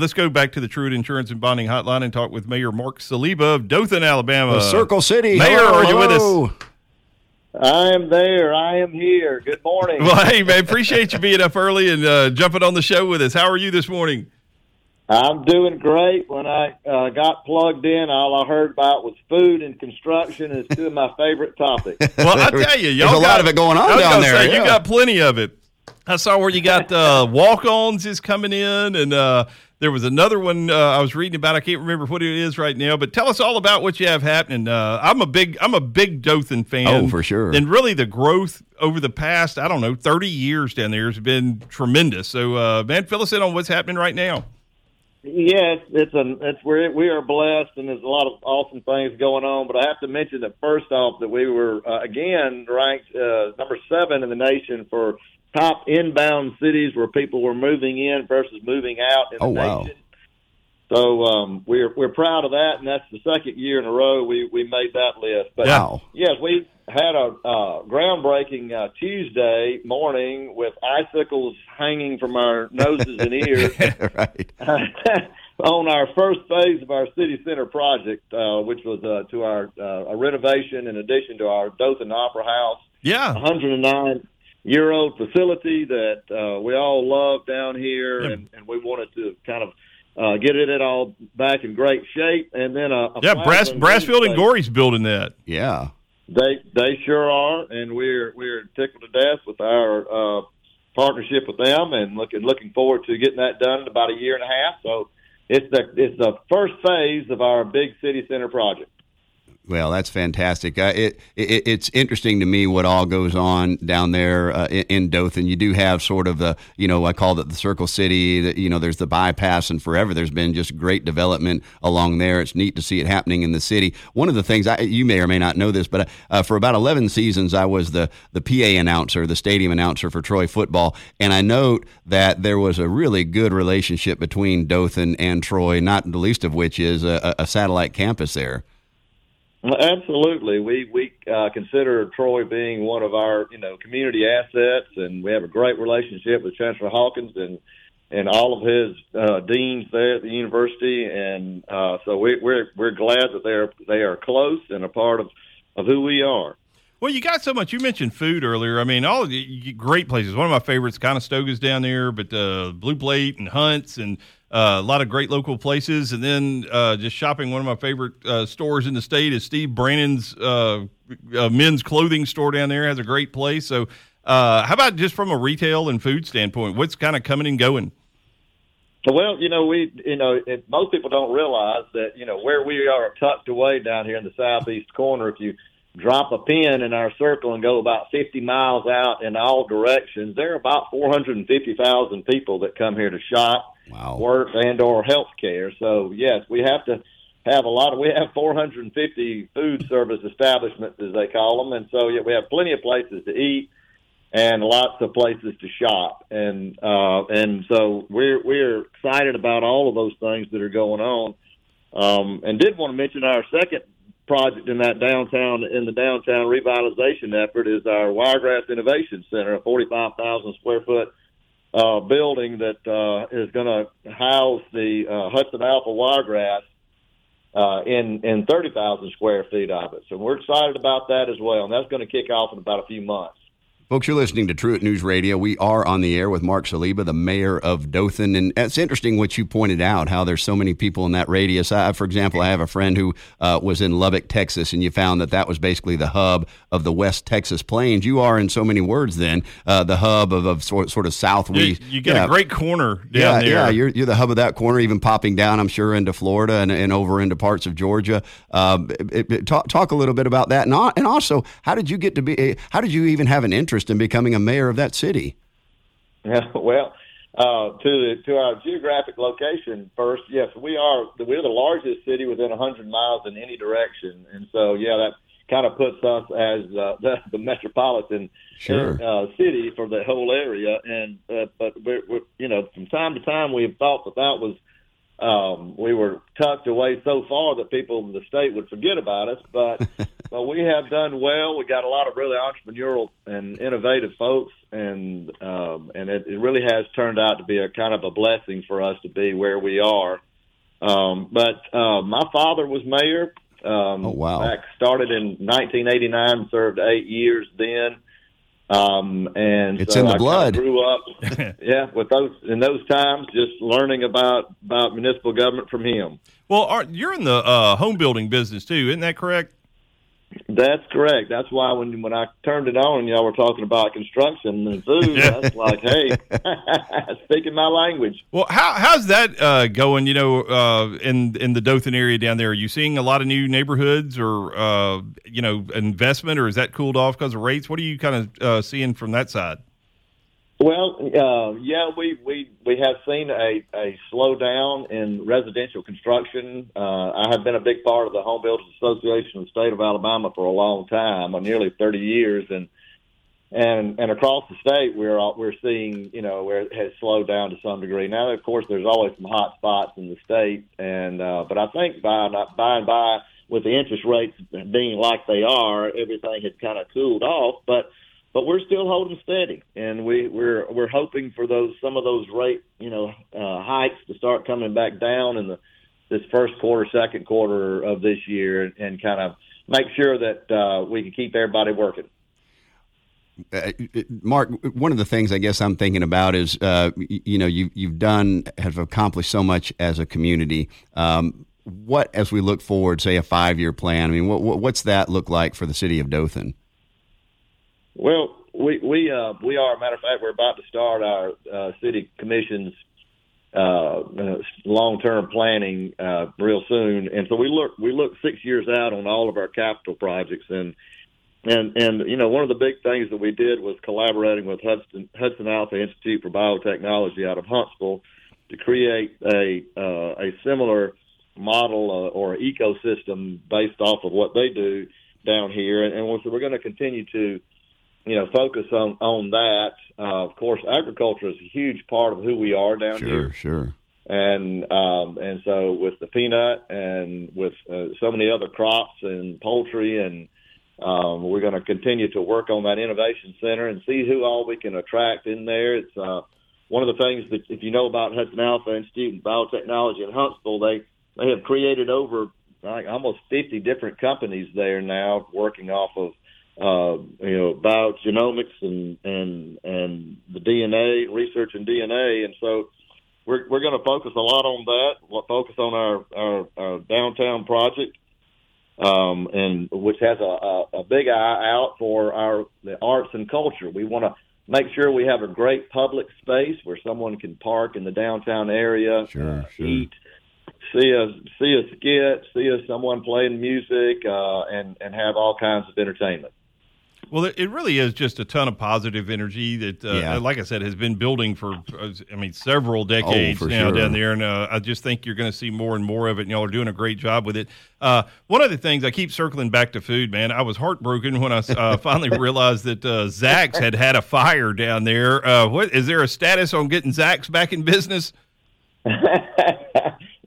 Let's go back to the Truitt Insurance and Bonding Hotline and talk with Mayor Mark Saliba of Dothan, Alabama. The Circle City. Mayor, hello, are you with us? I am there. I am here. Good morning. Well, hey, man, appreciate you being up early and uh, jumping on the show with us. How are you this morning? I'm doing great. When I uh, got plugged in, all I heard about was food and construction. It's two of my favorite topics. Well, I tell you, y'all There's a got, lot of it going on down there, Say, You got plenty of it. I saw where you got uh, walk-ons is coming in, and uh, there was another one uh, I was reading about. I can't remember what it is right now, but tell us all about what you have happening. Uh, I'm a big, I'm a big Dothan fan. Oh, for sure. And really, the growth over the past, I don't know, 30 years down there has been tremendous. So, uh, man, fill us in on what's happening right now. yes, it's a it's we're, we are blessed, and there's a lot of awesome things going on. But I have to mention that first off, that we were uh, again ranked uh, number seven in the nation for top inbound cities where people were moving in versus moving out in the Oh, wow. nation. So um, we're we're proud of that, and that's the second year in a row we we made that list. But Wow. yes, we had a uh, groundbreaking uh, Tuesday morning with icicles hanging from our noses and ears on our first phase of our city center project, uh, which was uh, to our uh, a renovation in addition to our Dothan Opera House, Yeah. 109 year old facility that uh, we all love down here, Yeah. and, and we wanted to kind of uh, get it all back in great shape. And then a, a Yeah, Brass, Franklin Brasfield and Gorrie's building that. Yeah. they they sure are, and we're we're tickled to death with our uh, partnership with them, and looking looking forward to getting that done in about a year and a half. So it's the it's the first phase of our big city center project. Well, that's fantastic. Uh, it, it it's interesting to me what all goes on down there uh, in, in Dothan. You do have sort of the you know I call it the Circle City. The, you know, there's the bypass, and forever there's been just great development along there. It's neat to see it happening in the city. One of the things I, you may or may not know this, but uh, for about 11 seasons I was the the PA announcer, the stadium announcer for Troy football, and I note that there was a really good relationship between Dothan and Troy. Not the least of which is a, a satellite campus there. Absolutely, we we uh, consider Troy being one of our you know community assets, and we have a great relationship with Chancellor Hawkins and and all of his uh, deans there at the university, and uh, so we, we're we're glad that they're they are close and a part of of who we are. Well, you got so much. You mentioned food earlier. I mean, all the great places. One of my favorites, Conestoga's down there, but uh, Blue Plate and Hunts and uh, a lot of great local places. And then uh, just shopping. One of my favorite uh, stores in the state is Steve Brannon's uh, uh, men's clothing store down there. Has a great place. So, uh, how about just from a retail and food standpoint? What's kind of coming and going? Well, you know, we, you know, it, most people don't realize that, you know, where we are tucked away down here in the southeast corner, if you drop a pin in our circle and go about 50 miles out in all directions, there are about 450,000 people that come here to shop, Wow. work, and or health care. So, yes, we have to have a lot of, we have 450 food service establishments, as they call them. And so, yeah, we have plenty of places to eat and lots of places to shop. And uh, and so we're we're excited about all of those things that are going on. Um, and did want to mention our second project in that downtown in the downtown revitalization effort is our Wiregrass Innovation Center, a 45,000 square foot uh, building that uh, is going to house the uh, Hudson Alpha Wiregrass uh, in in 30,000 square feet of it. So we're excited about that as well, and that's going to kick off in about a few months. Folks, you're listening to Truitt News Radio. We are on the air with Mark Saliba, the mayor of Dothan. And it's interesting what you pointed out, how there's so many people in that radius. I, for example, I have a friend who uh, was in Lubbock, Texas, and you found that that was basically the hub of the West Texas Plains. You are, in so many words, then, uh, the hub of, of sort, sort of You, southwest. you get yeah. a great corner down yeah, there. yeah, you're, you're the hub of that corner, even popping down, I'm sure, into Florida and, and over into parts of Georgia. Um, it- it- talk, talk a little bit about that, and, and also, how did you get to be? How did you even have an interest in becoming a mayor of that city? Yeah, well, uh, to the, to our geographic location first, yes, we are we're the largest city within 100 miles in any direction, and so yeah, that kind of puts us as uh, the, the metropolitan Sure. uh, city for the whole area. And uh, but we're, we're, you know, from time to time, we've thought that that was um, we were tucked away so far that people in the state would forget about us. But but we have done well. We got a lot of really entrepreneurial and innovative folks, and um, and it, it really has turned out to be a kind of a blessing for us to be where we are. Um, but uh, my father was mayor. Um, Oh, wow. Back started in 1989, served eight years then. Um, and It's so in the I kinda blood. Grew up, yeah, with those in those times, just learning about about municipal government from him. Well, Art, you're in the uh, home building business too, isn't that correct? That's correct. That's why when when I turned it on, y'all were talking about construction and food. Yeah. That's like, hey, speaking my language. Well, how how's that uh, going? You know, uh, in in the Dothan area down there, are you seeing a lot of new neighborhoods or uh, you know investment, or is that cooled off because of rates? What are you kind of uh, seeing from that side? Well, uh, yeah, we, we, we have seen a, a slowdown in residential construction. Uh, I have been a big part of the Home Builders Association of the state of Alabama for a long time, uh, nearly 30 years, and and and across the state, we're we're seeing you know where it has slowed down to some degree. Now, of course, there's always some hot spots in the state, and uh, but I think by by and by, with the interest rates being like they are, everything has kind of cooled off, but but we're still holding steady, and we, we're we're hoping for those some of those rate you know uh, hikes to start coming back down in the this first quarter, second quarter of this year, and, kind of make sure that uh, we can keep everybody working. Uh, Mark, one of the things I guess I'm thinking about is, uh, y- you know, you, you've done, have accomplished so much as a community. Um, what, as we look forward, say a five year plan, I mean, what, what's that look like for the city of Dothan? Well, we we uh, we are. Matter of fact, we're about to start our uh, city commission's uh, uh, long term planning uh, real soon, and so we look we look six years out on all of our capital projects, and and and you know one of the big things that we did was collaborating with Hudson Hudson Alpha Institute for Biotechnology out of Huntsville to create a uh, a similar model or ecosystem based off of what they do down here, and, and so we're going to continue to you know, focus on on that. Uh, of course, agriculture is a huge part of who we are down here, Sure, sure. and um, and so with the peanut and with uh, so many other crops and poultry, and um, we're going to continue to work on that innovation center and see who all we can attract in there. It's uh, one of the things that if you know about Hudson Alpha Institute and Biotechnology in Huntsville, they they have created over like almost 50 different companies there now working off of uh, you know, biogenomics and and and the DNA research in DNA, and so we're we're going to focus a lot on that. We'll focus on our our, our downtown project, um, and which has a, a, a big eye out for our the arts and culture. We want to make sure we have a great public space where someone can park in the downtown area, Sure, sure. eat, see a see a skit, see a, someone playing music, uh, and and have all kinds of entertainment. Well, it it really is just a ton of positive energy that, uh, Yeah. like I said, has been building for, uh, I mean, several decades Oh, now sure. down there. And uh, I just think you're going to see more and more of it. And y'all are doing a great job with it. Uh, one of the things I keep circling back to food, man. I was heartbroken when I uh, finally realized that uh, Zach's had had a fire down there. Uh, what is there a status on getting Zach's back in business?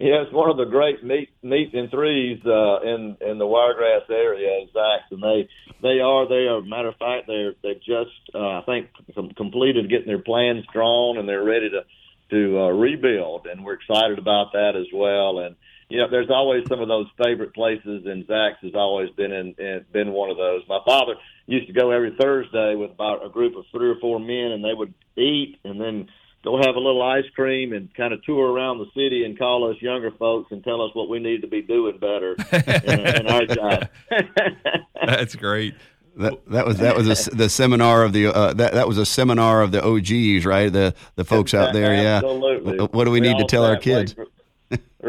yeah, it's one of the great meat meat and threes uh, in in the Wiregrass area, Zach's, and they they are they are. Matter of fact, they're they've just uh, I think com- completed getting their plans drawn, and they're ready to to uh, rebuild, and we're excited about that as well. And you know, there's always some of those favorite places, and Zach's has always been in, in been one of those. My father used to go every Thursday with about a group of three or four men, and they would eat and then go have a little ice cream and kind of tour around the city and call us younger folks and tell us what we need to be doing better in, in our job. That's great. That, that was that was a s the seminar of the uh, that that was a seminar of the OGs, right? The the folks out there, yeah. Absolutely. What, what do we, need to tell our kids? waiting for-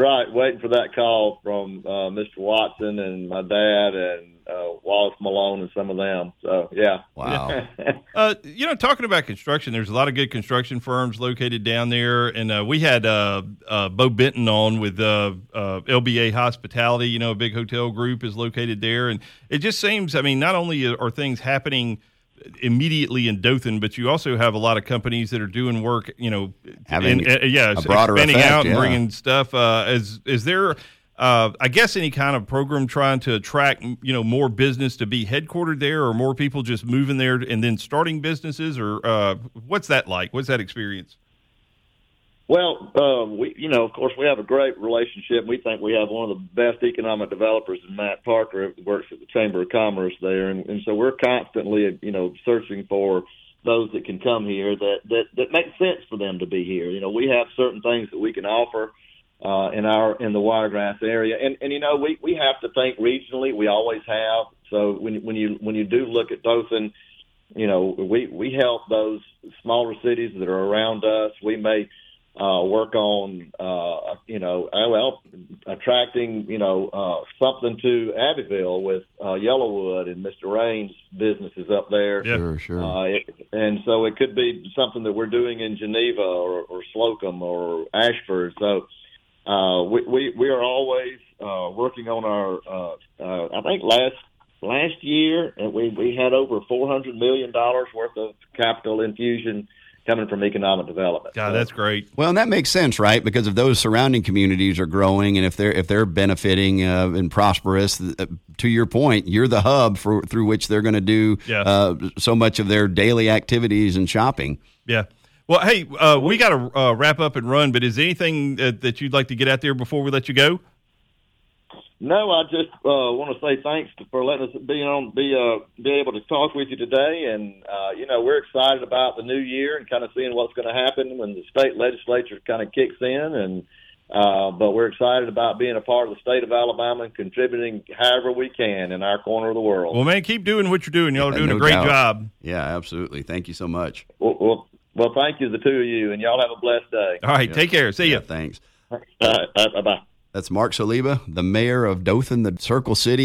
right, waiting for that call from uh, Mr. Watson and my dad and uh, Wallace Malone and some of them. So yeah. Wow. Uh, you know, talking about construction, there's a lot of good construction firms located down there, and uh, we had uh, uh, Bo Benton on with uh, uh, LBA Hospitality. You know, a big hotel group is located there, and it just seems. I mean, not only are things happening immediately in Dothan, but you also have a lot of companies that are doing work. You know, Having and, uh, yeah, a broader expanding effect, out and yeah. bringing stuff. Uh, is is there? uh, I guess any kind of program trying to attract you know more business to be headquartered there, or more people just moving there and then starting businesses, or uh, what's that like? What's that experience? Well, uh, we you know, of course, we have a great relationship. We think we have one of the best economic developers in Matt Parker, who works at the Chamber of Commerce there, and, and so we're constantly, you know, searching for those that can come here that that that makes sense for them to be here. You know, we have certain things that we can offer uh, in our in the Wiregrass area, and and you know, we we have to think regionally. We always have. So when when you when you do look at Dothan, you know, we we help those smaller cities that are around us. We may uh, work on, uh, you know, uh, well, attracting, you know, uh, something to Abbeville with uh, YellaWood and Mr. Rane's businesses up there. Yeah. Sure, sure. Uh, it, and so it could be something that we're doing in Geneva or, or Slocomb or Ashford. So uh, we, we we are always uh, working on our. Uh, uh, I think last last year we we had over four hundred million dollars worth of capital infusion coming from economic development. God, that's great. Well, and that makes sense, right? Because if those surrounding communities are growing, and if they're if they're benefiting uh, and prosperous, uh, to your point, you're the hub for through which they're going to do Yeah. uh, so much of their daily activities and shopping. Yeah. Well, hey, uh, we got to uh, wrap up and run, but is there anything that, that you'd like to get out there before we let you go? No, I just uh, want to say thanks for letting us be on, be uh, be able to talk with you today, and uh, you know we're excited about the new year and kind of seeing what's going to happen when the state legislature kind of kicks in, and uh, but we're excited about being a part of the state of Alabama and contributing however we can in our corner of the world. Well, man, keep doing what you're doing. Y'all are Yeah, doing no a great doubt. job. Yeah, absolutely. Thank you so much. Well, well, well, thank you, the two of you, and y'all have a blessed day. All right, Yeah. take care. See Yeah, ya. thanks. All right, bye bye. That's Mark Saliba, the mayor of Dothan, the Circle City.